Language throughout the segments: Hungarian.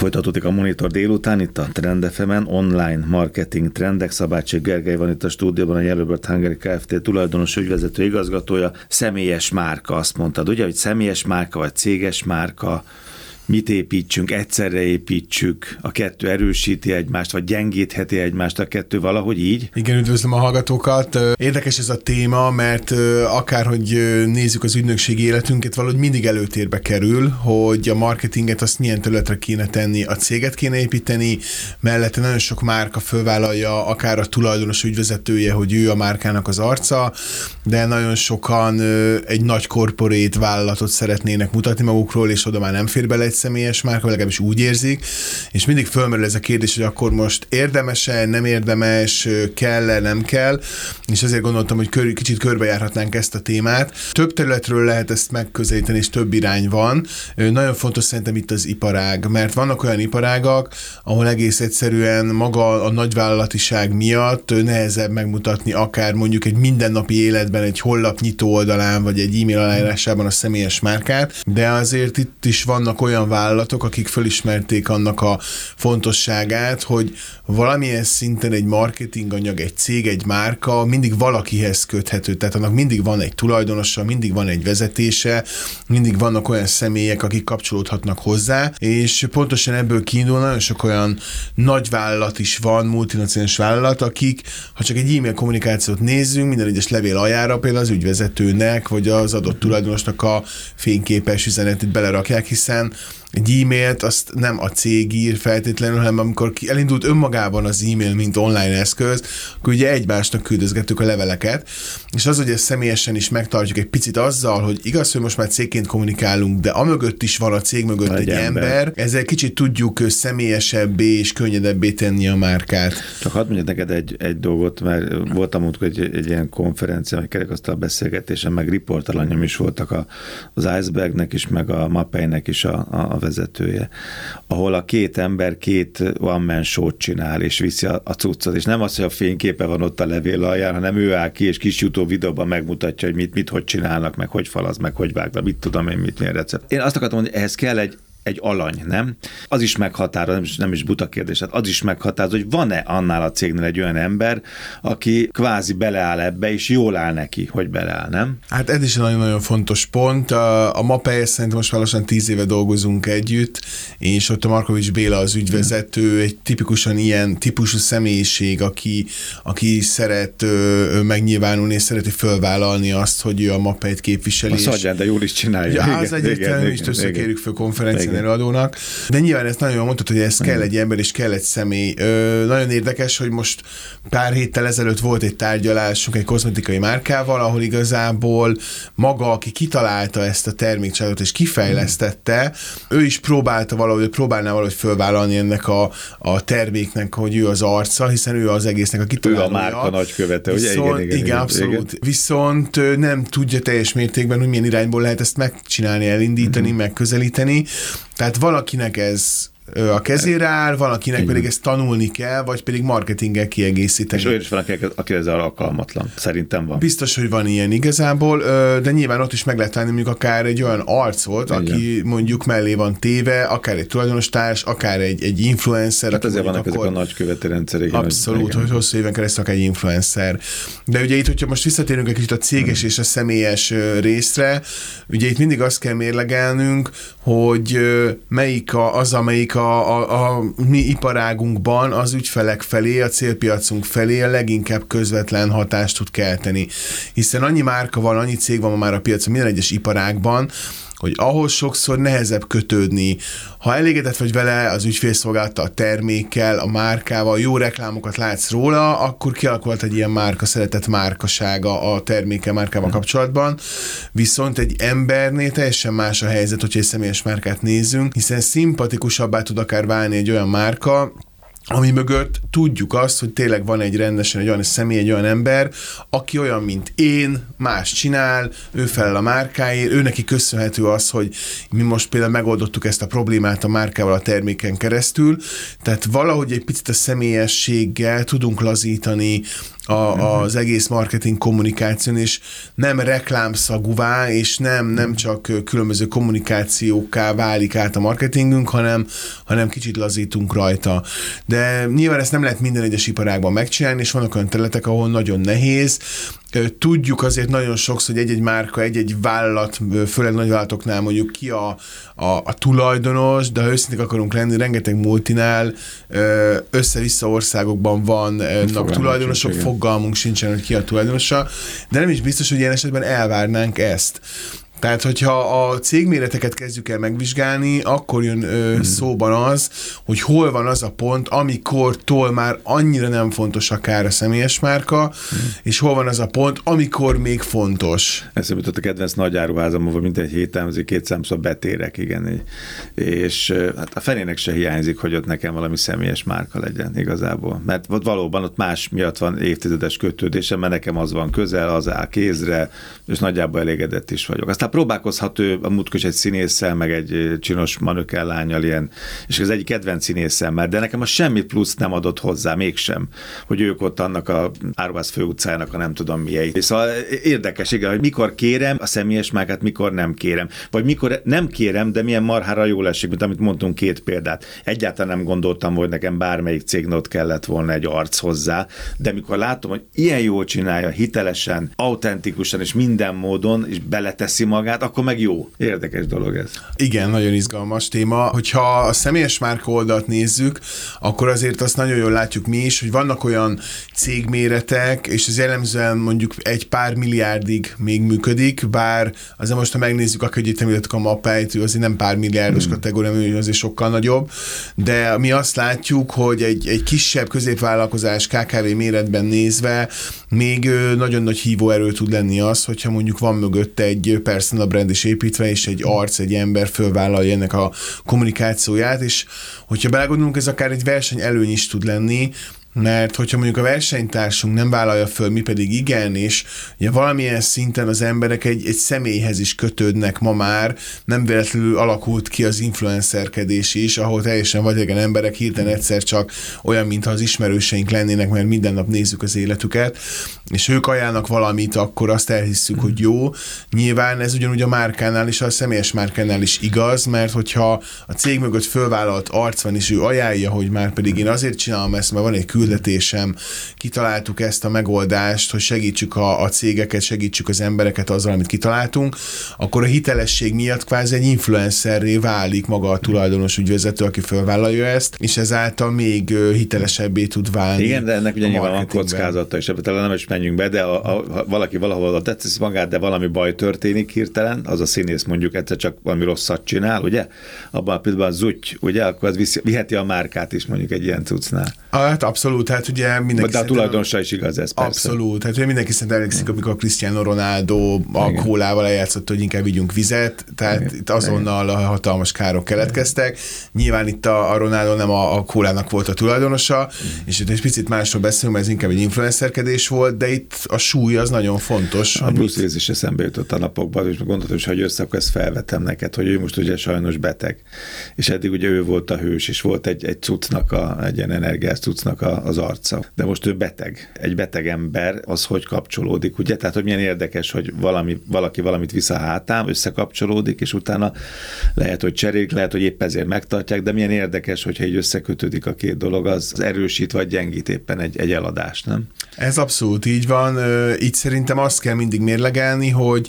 Folytatódik a Monitor délután, itt a Trend fm online marketing trendek. Szabácsik Gergely van itt a stúdióban, a Yellowbird Hungary Kft. tulajdonos ügyvezető igazgatója. Személyes márka, azt mondtad, ugye, hogy személyes márka vagy céges márka, mit építsünk, egyszerre építsük, a kettő erősíti egymást, vagy gyengítheti egymást a kettő valahogy így? Igen, üdvözlöm a hallgatókat. Érdekes ez a téma, mert akárhogy nézzük az ügynökség életünket, valahogy mindig előtérbe kerül, hogy a marketinget azt milyen területre kéne tenni, a céget kéne építeni, mellette nagyon sok márka fölvállalja, akár a tulajdonos ügyvezetője, hogy ő a márkának az arca, de nagyon sokan egy nagy korporét vállalatot szeretnének mutatni magukról, és oda már nem fér bele egy személyes márka, vagy legalábbis úgy érzik, és mindig fölmerül ez a kérdés, hogy akkor most érdemese, nem érdemes, kell-e, nem kell, és ezért gondoltam, hogy kör, kicsit körbejárhatnánk ezt a témát. Több területről lehet ezt megközelíteni, és több irány van. Nagyon fontos szerintem itt az iparág, mert vannak olyan iparágak, ahol egész egyszerűen maga a nagyvállalatiság miatt nehezebb megmutatni akár mondjuk egy mindennapi életben egy hollap nyitó oldalán, vagy egy e-mail aláírásában a személyes márkát, de azért itt is vannak olyan vállalatok, akik fölismerték annak a fontosságát, hogy valamilyen szinten egy marketinganyag, egy cég, egy márka mindig valakihez köthető, tehát annak mindig van egy tulajdonosa, mindig van egy vezetése, mindig vannak olyan személyek, akik kapcsolódhatnak hozzá, és pontosan ebből kiindul nagyon sok olyan nagy vállalat is van, multinacionális vállalat, akik, ha csak egy e-mail kommunikációt nézzünk, minden egyes levél ajára például az ügyvezetőnek, vagy az adott tulajdonosnak a fényképes üzenetét belerakják, hiszen egy e-mailt azt nem a cég ír feltétlenül, hanem amikor elindult önmagában az e-mail, mint online eszköz, akkor ugye egymásnak küldözgettük a leveleket, és az, hogy ezt személyesen is megtartjuk egy picit azzal, hogy igaz, hogy most már cégként kommunikálunk, de amögött is van a cég mögött egy, egy ember. ember, ezzel kicsit tudjuk személyesebbé és könnyedebbé tenni a márkát. Csak hadd mondjak neked egy, egy dolgot, mert voltam ott egy, egy ilyen konferencián, egy kerekasztal beszélgetésen, meg riportalanyom is voltak a, az Icebergnek is, meg a Mapeinek is a, a vezetője, ahol a két ember két one-man show csinál, és viszi a, a cuccot, és nem az, hogy a fényképe van ott a levél alján, hanem ő áll ki, és kis jutó videóban megmutatja, hogy mit, mit hogy csinálnak, meg hogy falaz, meg hogy vágnak, mit tudom én, mit milyen recept. Én azt akartam mondani, ehhez kell egy egy alany, nem? Az is meghatároz, nem is, nem is buta kérdés, hát az is meghatároz, hogy van-e annál a cégnél egy olyan ember, aki kvázi beleáll ebbe, és jól áll neki, hogy beleáll, nem? Hát ez is egy nagyon-nagyon fontos pont. A, a MAPES szerintem most már lassan tíz éve dolgozunk együtt, és ott a Markovics Béla az ügyvezető, egy tipikusan ilyen típusú személyiség, aki, aki szeret ö, megnyilvánulni, és szereti fölvállalni azt, hogy ő a MAPET képviseli. A és... de jól is csinálja. Ja, igen, az egyértelmű, is többször kérjük föl konferencián előadónak. De nyilván ezt nagyon mondtad, hogy ez kell egy ember és kell egy személy. Ö, nagyon érdekes, hogy most pár héttel ezelőtt volt egy tárgyalásunk egy kozmetikai márkával, ahol igazából maga, aki kitalálta ezt a termékcsaládot és kifejlesztette, ő is próbálta valahogy, próbálná valahogy fölvállalni ennek a, a terméknek, hogy ő az arca, hiszen ő az egésznek a kitalálója. Ő a márka nagykövete, ugye? Viszont, igen, igen, igen, igen, abszolút. Igen. Viszont nem tudja teljes mértékben, hogy milyen irányból lehet ezt megcsinálni, elindítani, uh-huh. megközelíteni. Tehát valakinek ez a kezére áll, valakinek Igen. pedig ezt tanulni kell, vagy pedig marketinggel kiegészíteni. És olyan is van, aki ezzel alkalmatlan. Szerintem van. Biztos, hogy van ilyen igazából, de nyilván ott is meg lehet találni mondjuk akár egy olyan arcot, Igen. aki mondjuk mellé van téve, akár egy tulajdonostárs, akár egy, egy influencer. Hát ezért vannak ezek a nagyköveti rendszerek. Abszolút, Igen. hogy hosszú éven keresztül akár egy influencer. De ugye itt, hogyha most visszatérünk egy kicsit a céges hmm. és a személyes részre, ugye itt mindig azt kell mérlegelnünk, hogy melyik a, az, amelyik a, a, a mi iparágunkban az ügyfelek felé, a célpiacunk felé a leginkább közvetlen hatást tud kelteni. Hiszen annyi márka van, annyi cég van már a piacon, minden egyes iparágban, hogy ahhoz sokszor nehezebb kötődni. Ha elégedett vagy vele az ügyfélszolgálata a termékkel, a márkával, jó reklámokat látsz róla, akkor kialakult egy ilyen márka, szeretett márkasága a terméke márkával hmm. kapcsolatban. Viszont egy embernél teljesen más a helyzet, hogyha egy személyes márkát nézzünk, hiszen szimpatikusabbá tud akár válni egy olyan márka, ami mögött tudjuk azt, hogy tényleg van egy rendesen egy olyan személy, egy olyan ember, aki olyan, mint én, más csinál, ő felel a márkáért, ő neki köszönhető az, hogy mi most például megoldottuk ezt a problémát a márkával a terméken keresztül, tehát valahogy egy picit a személyességgel tudunk lazítani a, az egész marketing kommunikáción, és nem reklámszagúvá, és nem, nem csak különböző kommunikációká válik át a marketingünk, hanem, hanem kicsit lazítunk rajta. De nyilván ezt nem lehet minden egyes iparágban megcsinálni, és vannak olyan területek, ahol nagyon nehéz, Tudjuk azért nagyon sokszor, hogy egy-egy márka, egy-egy vállalat, főleg nagyvállalatoknál mondjuk ki a, a, a tulajdonos, de ha őszintén akarunk lenni, rengeteg multinál össze-vissza országokban vannak tulajdonosok, fogalmunk sincsen, hogy ki a tulajdonosa, de nem is biztos, hogy ilyen esetben elvárnánk ezt. Tehát, hogyha a cégméreteket kezdjük el megvizsgálni, akkor jön ö, hmm. szóban az, hogy hol van az a pont, amikor tól már annyira nem fontos akár a személyes márka, hmm. és hol van az a pont, amikor még fontos. Eszembe jutott a kedvenc nagyáruházamban, mint egy héten, azért két számszor betérek, igen. És hát a fenének se hiányzik, hogy ott nekem valami személyes márka legyen igazából. Mert ott valóban ott más miatt van évtizedes kötődésem, mert nekem az van közel, az áll kézre, és nagyjából elégedett is vagyok. Aztán próbálkozhat ő a múltkor egy színésszel, meg egy csinos manökel lányal ilyen, és az egyik kedvenc színészemmel, de nekem a semmi plusz nem adott hozzá, mégsem, hogy ők ott annak a Árvász főutcának a nem tudom milyei. Szóval érdekes, igen, hogy mikor kérem a személyes márkát, mikor nem kérem. Vagy mikor nem kérem, de milyen marhára jól esik, mint amit mondtunk két példát. Egyáltalán nem gondoltam, hogy nekem bármelyik cégnek kellett volna egy arc hozzá, de mikor látom, hogy ilyen jól csinálja, hitelesen, autentikusan és minden módon, és beleteszi magát, magát, akkor meg jó. Érdekes dolog ez. Igen, nagyon izgalmas téma. Hogyha a személyes márka oldalt nézzük, akkor azért azt nagyon jól látjuk mi is, hogy vannak olyan cégméretek, és ez jellemzően mondjuk egy pár milliárdig még működik, bár azért most, ha megnézzük, akkor itt említettük a mappáit, azért nem pár milliárdos hmm. kategória, azért sokkal nagyobb, de mi azt látjuk, hogy egy, egy kisebb középvállalkozás KKV méretben nézve még nagyon nagy hívóerő tud lenni az, hogyha mondjuk van mögötte egy personal brand is építve, és egy arc, egy ember fölvállalja ennek a kommunikációját, és hogyha belegondolunk, ez akár egy verseny előny is tud lenni, mert hogyha mondjuk a versenytársunk nem vállalja föl, mi pedig igen, és ugye valamilyen szinten az emberek egy, egy személyhez is kötődnek ma már, nem véletlenül alakult ki az influencerkedés is, ahol teljesen vadegen emberek hirtelen egyszer csak olyan, mintha az ismerőseink lennének, mert minden nap nézzük az életüket, és ők ajánlnak valamit, akkor azt elhisszük, hogy jó. Nyilván ez ugyanúgy a márkánál is, a személyes márkánál is igaz, mert hogyha a cég mögött fölvállalt arc van, és ő ajánlja, hogy már pedig én azért csinálom ezt, mert van egy küldetésem, kitaláltuk ezt a megoldást, hogy segítsük a, a cégeket, segítsük az embereket azzal, amit kitaláltunk, akkor a hitelesség miatt kvázi egy influencerré válik maga a tulajdonos ügyvezető, aki fölvállalja ezt, és ezáltal még hitelesebbé tud válni. Igen, de ennek ugye nyilván van kockázata, és ebben talán nem is menjünk be, de a, a, ha valaki valahol tetszesz magát, de valami baj történik hirtelen, az a színész mondjuk egyszer csak valami rosszat csinál, ugye? Abban a pillanatban zutty, ugye? Akkor az viszi, viheti a márkát is mondjuk egy ilyen cuccnál. Hát abszolút, hát ugye mindenki... De a tulajdonosra is igaz ez, persze. Abszolút, hát ugye mindenki szerintem emlékszik, amikor Cristiano Ronaldo a kólával eljátszott, hogy inkább vigyünk vizet, tehát Igen. itt azonnal Igen. hatalmas károk keletkeztek. Nyilván itt a, a Ronaldo nem a, a kólának volt a tulajdonosa, Igen. és itt egy picit másról beszélünk, mert ez inkább egy influencerkedés volt, de itt a súly az nagyon fontos. A Bruce Willis is eszembe jutott a napokban, és gondoltam, hogy ha össze, akkor ezt felvetem neked, hogy ő most ugye sajnos beteg. És eddig ugye ő volt a hős, és volt egy, egy cuccnak, a, egy ilyen energiás cuccnak a, az arca. De most ő beteg. Egy beteg ember, az hogy kapcsolódik, ugye? Tehát, hogy milyen érdekes, hogy valami, valaki valamit visz a hátám, összekapcsolódik, és utána lehet, hogy cserélik, lehet, hogy épp ezért megtartják, de milyen érdekes, hogyha egy összekötődik a két dolog, az erősít vagy gyengít éppen egy, egy eladást, nem? Ez abszolút így van. Így szerintem azt kell mindig mérlegelni, hogy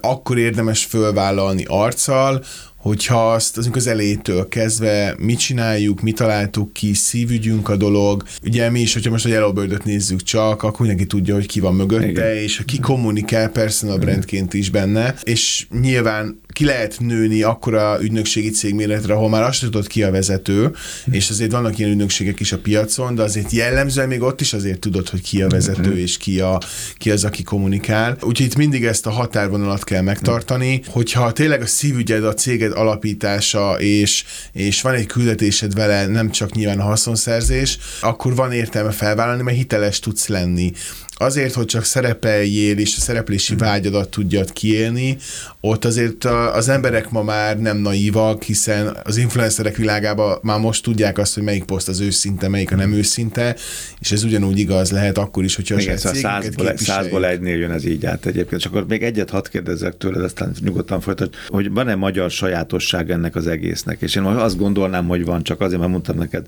akkor érdemes fölvállalni arccal, hogyha azt az, az elejétől kezdve mit csináljuk, mi találtuk ki, szívügyünk a dolog. Ugye mi is, hogyha most a Yellow nézzük csak, akkor mindenki tudja, hogy ki van mögötte, Igen. és ki kommunikál personal brandként is benne, és nyilván ki lehet nőni akkora ügynökségi cégméretre, ahol már azt tudod ki a vezető, és azért vannak ilyen ügynökségek is a piacon, de azért jellemzően még ott is azért tudod, hogy ki a vezető, és ki, a, ki az, aki kommunikál. Úgyhogy itt mindig ezt a határvonalat kell megtartani, hogyha tényleg a szívügyed a céged alapítása, és, és van egy küldetésed vele, nem csak nyilván a haszonszerzés, akkor van értelme felvállalni, mert hiteles tudsz lenni azért, hogy csak szerepeljél, és a szereplési vágyadat tudjad kiélni, ott azért az emberek ma már nem naívak, hiszen az influencerek világában már most tudják azt, hogy melyik poszt az őszinte, melyik a nem őszinte, és ez ugyanúgy igaz lehet akkor is, hogyha Igen, szóval százból, százból egynél jön ez így át egyébként. Csak akkor még egyet hadd kérdezzek tőled, aztán nyugodtan folytat, hogy van-e magyar sajátosság ennek az egésznek? És én azt gondolnám, hogy van, csak azért, mert mondtam neked,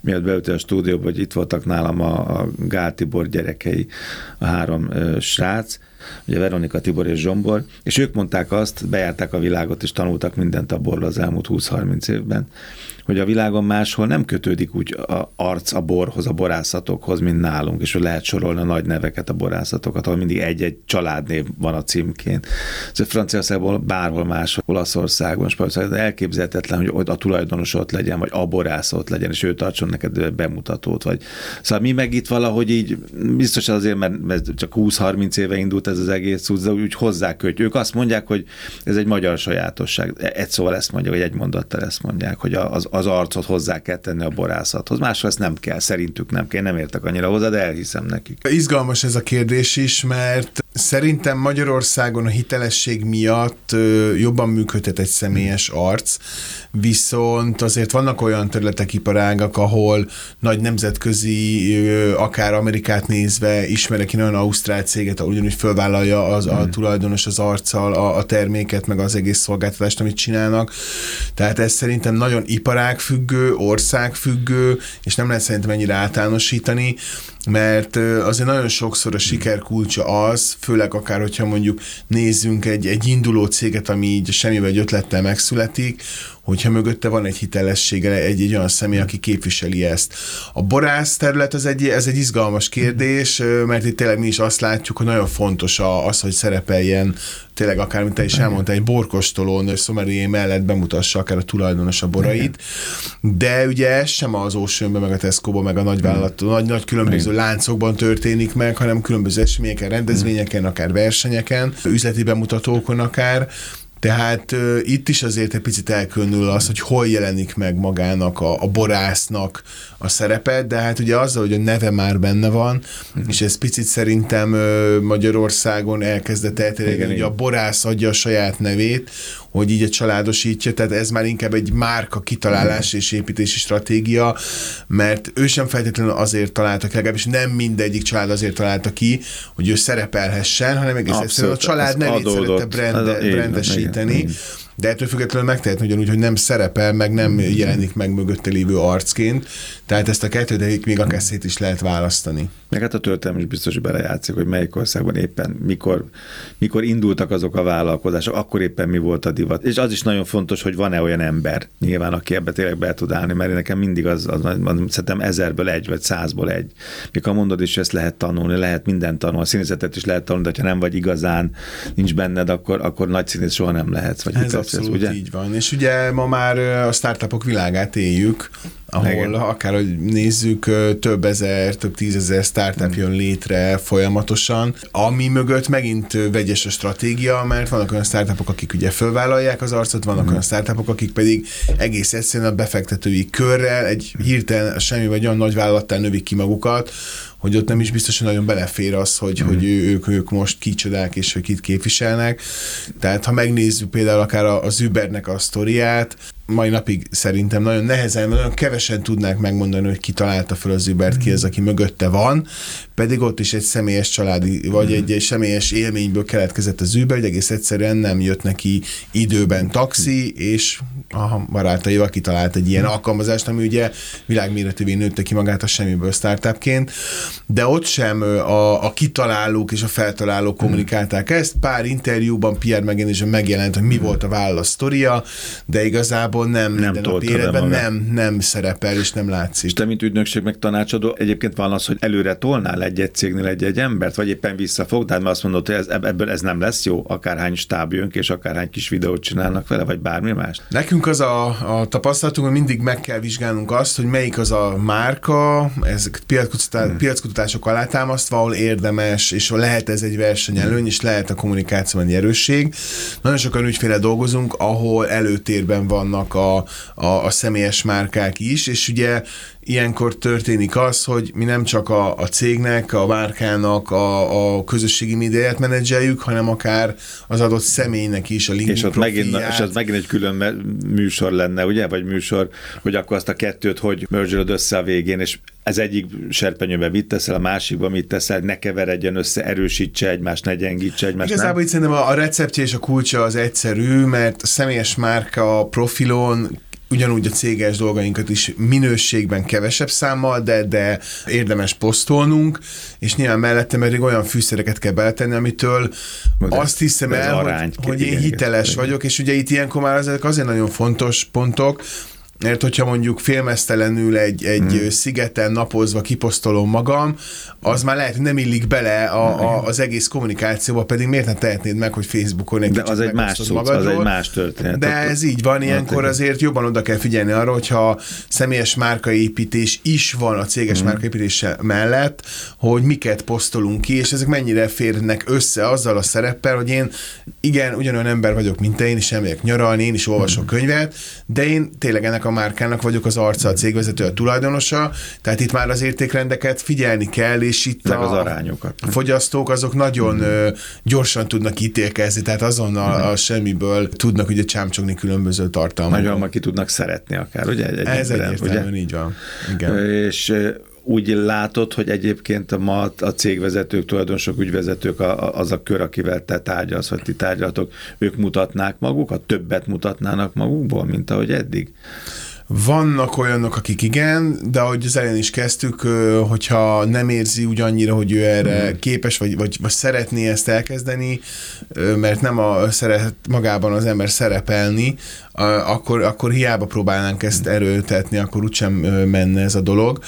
miatt beültél a stúdióba, hogy itt voltak nálam a, a Gál Tibor gyerekei, a három srác, ugye Veronika, Tibor és Zsombor, és ők mondták azt, bejárták a világot, és tanultak mindent abból az elmúlt 20-30 évben, hogy a világon máshol nem kötődik úgy a arc a borhoz, a borászatokhoz, mint nálunk, és hogy lehet sorolni a nagy neveket, a borászatokat, ahol mindig egy-egy családnév van a címként. Szóval Franciaországból bárhol máshol, Olaszországban, Spanyolországban, elképzelhetetlen, hogy a tulajdonos ott legyen, vagy a borász ott legyen, és ő tartson neked bemutatót. Vagy... Szóval mi meg itt valahogy így, biztos azért, mert csak 20-30 éve indult ez az egész úgy, de úgy hozzákötjük. Ők azt mondják, hogy ez egy magyar sajátosság. Egy szóval ezt mondják, vagy egy mondattal ezt mondják, hogy az, az arcot hozzá kell tenni a borászathoz. Máshol nem kell, szerintük nem kell, nem értek annyira hozzá, de elhiszem nekik. Izgalmas ez a kérdés is, mert szerintem Magyarországon a hitelesség miatt jobban működhet egy személyes arc, viszont azért vannak olyan területek, iparágak, ahol nagy nemzetközi, akár Amerikát nézve ismerek én olyan ausztrál céget, ahol ugyanúgy fölvállalja az, a hmm. tulajdonos az arccal a, a terméket, meg az egész szolgáltatást, amit csinálnak. Tehát ez szerintem nagyon iparágfüggő, országfüggő, és nem lehet szerintem ennyire általánosítani, mert azért nagyon sokszor a siker kulcsa az, főleg akár, hogyha mondjuk nézzünk egy, egy induló céget, ami így semmivel egy ötlettel megszületik, hogyha mögötte van egy hitelessége, egy, egy olyan személy, aki képviseli ezt. A borász terület az egy, ez egy izgalmas kérdés, mert itt tényleg mi is azt látjuk, hogy nagyon fontos az, hogy szerepeljen tényleg akár, mint te is elmondtál, egy borkostolón szomerié mellett bemutassa akár a tulajdonos a borait, de ugye ez sem az ocean meg a tesco meg a nagyvállalat, nagy, nagy különböző láncokban történik meg, hanem különböző eseményeken, rendezvényeken, akár versenyeken, üzleti bemutatókon akár, tehát uh, itt is azért egy picit elkülönül az, hogy hol jelenik meg magának a, a borásznak a szerepe, de hát ugye azzal, hogy a neve már benne van, uh-huh. és ez picit szerintem uh, Magyarországon elkezdett elterjedni, hogy a borász adja a saját nevét, hogy így a családosítja, tehát ez már inkább egy márka kitalálás és építési stratégia, mert ő sem feltétlenül azért találtak, legalábbis nem mindegyik család azért találta ki, hogy ő szerepelhessen, hanem egész egyszerűen a család nevét szerette brand, brandesíteni. Igen, de ettől függetlenül megtehetni ugyanúgy, hogy nem szerepel, meg nem jelenik meg mögötte lévő arcként, tehát ezt a kettőt még akár szét is lehet választani. Meg hát a történelem is biztos, hogy belejátszik, hogy melyik országban éppen, mikor, mikor indultak azok a vállalkozások, akkor éppen mi volt a divat. És az is nagyon fontos, hogy van-e olyan ember, nyilván, aki ebbe tényleg be tud állni, mert nekem mindig az, az, az szerintem ezerből egy, vagy százból egy. Mikor mondod is, ezt lehet tanulni, lehet mindent tanulni, a színészetet is lehet tanulni, de ha nem vagy igazán, nincs benned, akkor, akkor nagy színész soha nem lehetsz. Vagy Ez abszolút ugye? így van. És ugye ma már a startupok világát éljük, ahol Igen. akár, hogy nézzük, több ezer, több tízezer startup jön létre folyamatosan, ami mögött megint vegyes a stratégia, mert vannak olyan startupok, akik ugye fölvállalják az arcot, vannak mm. olyan startupok, akik pedig egész egyszerűen a befektetői körrel egy hirtelen semmi vagy olyan nagy vállalattal növik ki magukat, hogy ott nem is biztos, hogy nagyon belefér az, hogy, mm. hogy ők, ők most kicsodák és hogy kit képviselnek. Tehát ha megnézzük például akár az Ubernek a sztoriát, mai napig szerintem nagyon nehezen, nagyon kevesen tudnák megmondani, hogy ki találta fel az Ubert, ki az, aki mögötte van, pedig ott is egy személyes családi, vagy mm. egy, egy személyes élményből keletkezett az Uber, hogy egész egyszerűen nem jött neki időben taxi, és a barátaival kitalált egy ilyen mm. alkalmazást, ami ugye világméretűvé nőtte ki magát a semmiből startupként, de ott sem a, a kitalálók és a feltalálók mm. kommunikálták ezt, pár interjúban Pierre megjelenésben megjelent, hogy mi volt a válasz sztoria, de igazából igazából nem, nem minden életben nem, nem szerepel és nem látszik. És te, mint ügynökség meg tanácsadó, egyébként van az, hogy előre tolnál egy-egy cégnél egy-egy embert, vagy éppen visszafognád, mert azt mondod, hogy ez, ebből ez nem lesz jó, akárhány stáb jön, és akárhány kis videót csinálnak vele, vagy bármi más. Nekünk az a, a tapasztalatunk, hogy mindig meg kell vizsgálnunk azt, hogy melyik az a márka, ezek piackutatás, hmm. piackutatások alátámasztva, ahol érdemes, és lehet ez egy versenyelőny, hmm. és lehet a kommunikációban erősség. Nagyon sokan ügyféle dolgozunk, ahol előtérben vannak vannak a, a, a személyes márkák is, és ugye ilyenkor történik az, hogy mi nem csak a, a cégnek, a márkának a, a közösségi médiáját menedzseljük, hanem akár az adott személynek is a LinkedIn és ott megint, és az megint egy külön műsor lenne, ugye? Vagy műsor, hogy akkor azt a kettőt hogy mergelöd össze a végén, és ez egyik serpenyőbe mit teszel, a másikba mit teszel, ne keveredjen össze, erősítse egymást, ne gyengítse egymást. Igazából itt szerintem a receptje és a kulcsa az egyszerű, mert a személyes márka profilon ugyanúgy a céges dolgainkat is minőségben kevesebb számmal, de, de érdemes posztolnunk, és nyilván mellette pedig olyan fűszereket kell beletenni, amitől de azt hiszem el, hogy, hogy én hiteles vagyok, és ugye itt ilyenkor már ezek azért nagyon fontos pontok, mert hogyha mondjuk félmeztelenül egy, egy hmm. szigeten napozva kiposztolom magam, az már lehet, hogy nem illik bele a, a, az egész kommunikációba, pedig miért ne tehetnéd meg, hogy Facebookon egy De az egy más cucc, az egy más történet. De ez így van, ilyenkor azért jobban oda kell figyelni arra, hogyha személyes márkaépítés is van a céges hmm. márkaépítés mellett, hogy miket posztolunk ki, és ezek mennyire férnek össze azzal a szereppel, hogy én igen, ugyanolyan ember vagyok, mint te, én is elmegyek nyaralni, én is olvasok hmm. könyvet, de én tényleg ennek a a márkának vagyok az arca, a cégvezető, a tulajdonosa, tehát itt már az értékrendeket figyelni kell, és itt Meg a, az arányokat. a fogyasztók azok nagyon mm. gyorsan tudnak ítélkezni, tehát azonnal mm. a semmiből tudnak ugye csámcsogni különböző tartalmakat. Nagyon ki tudnak szeretni akár, ugye? Egy, Ez egyértelműen ugye? így van. Igen. És úgy látod, hogy egyébként ma a cégvezetők, tulajdonosok, ügyvezetők az a kör, akivel te tárgyalsz, vagy ti tárgyaltok, ők mutatnák magukat, többet mutatnának magukból, mint ahogy eddig? Vannak olyanok, akik igen, de ahogy az elején is kezdtük, hogyha nem érzi úgy annyira, hogy ő erre mm. képes, vagy, vagy, vagy szeretné ezt elkezdeni, mert nem a, szeret magában az ember szerepelni, akkor, akkor hiába próbálnánk ezt erőltetni, akkor úgysem menne ez a dolog.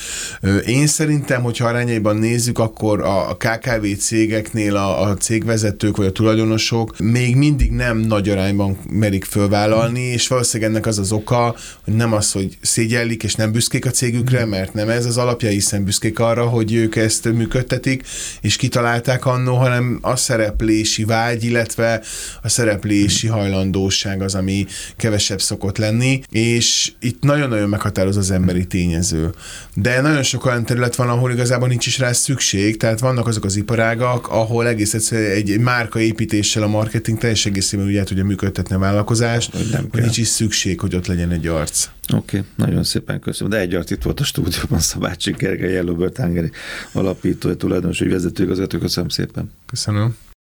Én szerintem, hogyha arányaiban nézzük, akkor a KKV cégeknél a, a cégvezetők vagy a tulajdonosok még mindig nem nagy arányban merik fölvállalni, és valószínűleg ennek az az oka, hogy nem az, hogy szégyellik és nem büszkék a cégükre, mert nem ez az alapja, hiszen büszkék arra, hogy ők ezt működtetik, és kitalálták annó, hanem a szereplési vágy, illetve a szereplési hajlandóság az, ami kevesebb kevesebb szokott lenni, és itt nagyon-nagyon meghatároz az emberi tényező. De nagyon sok olyan terület van, ahol igazából nincs is rá szükség, tehát vannak azok az iparágak, ahol egész egyszerűen egy, egy márka építéssel a marketing teljes egészében úgy el tudja működtetni a vállalkozást, hogy nem hogy nincs is szükség, hogy ott legyen egy arc. Oké, okay, nagyon szépen köszönöm. De egy itt volt a stúdióban, Szabácsi Gergely, Yellowbird Hungary alapító, tulajdonos, vezetőgazgató. Köszönöm szépen. Köszönöm.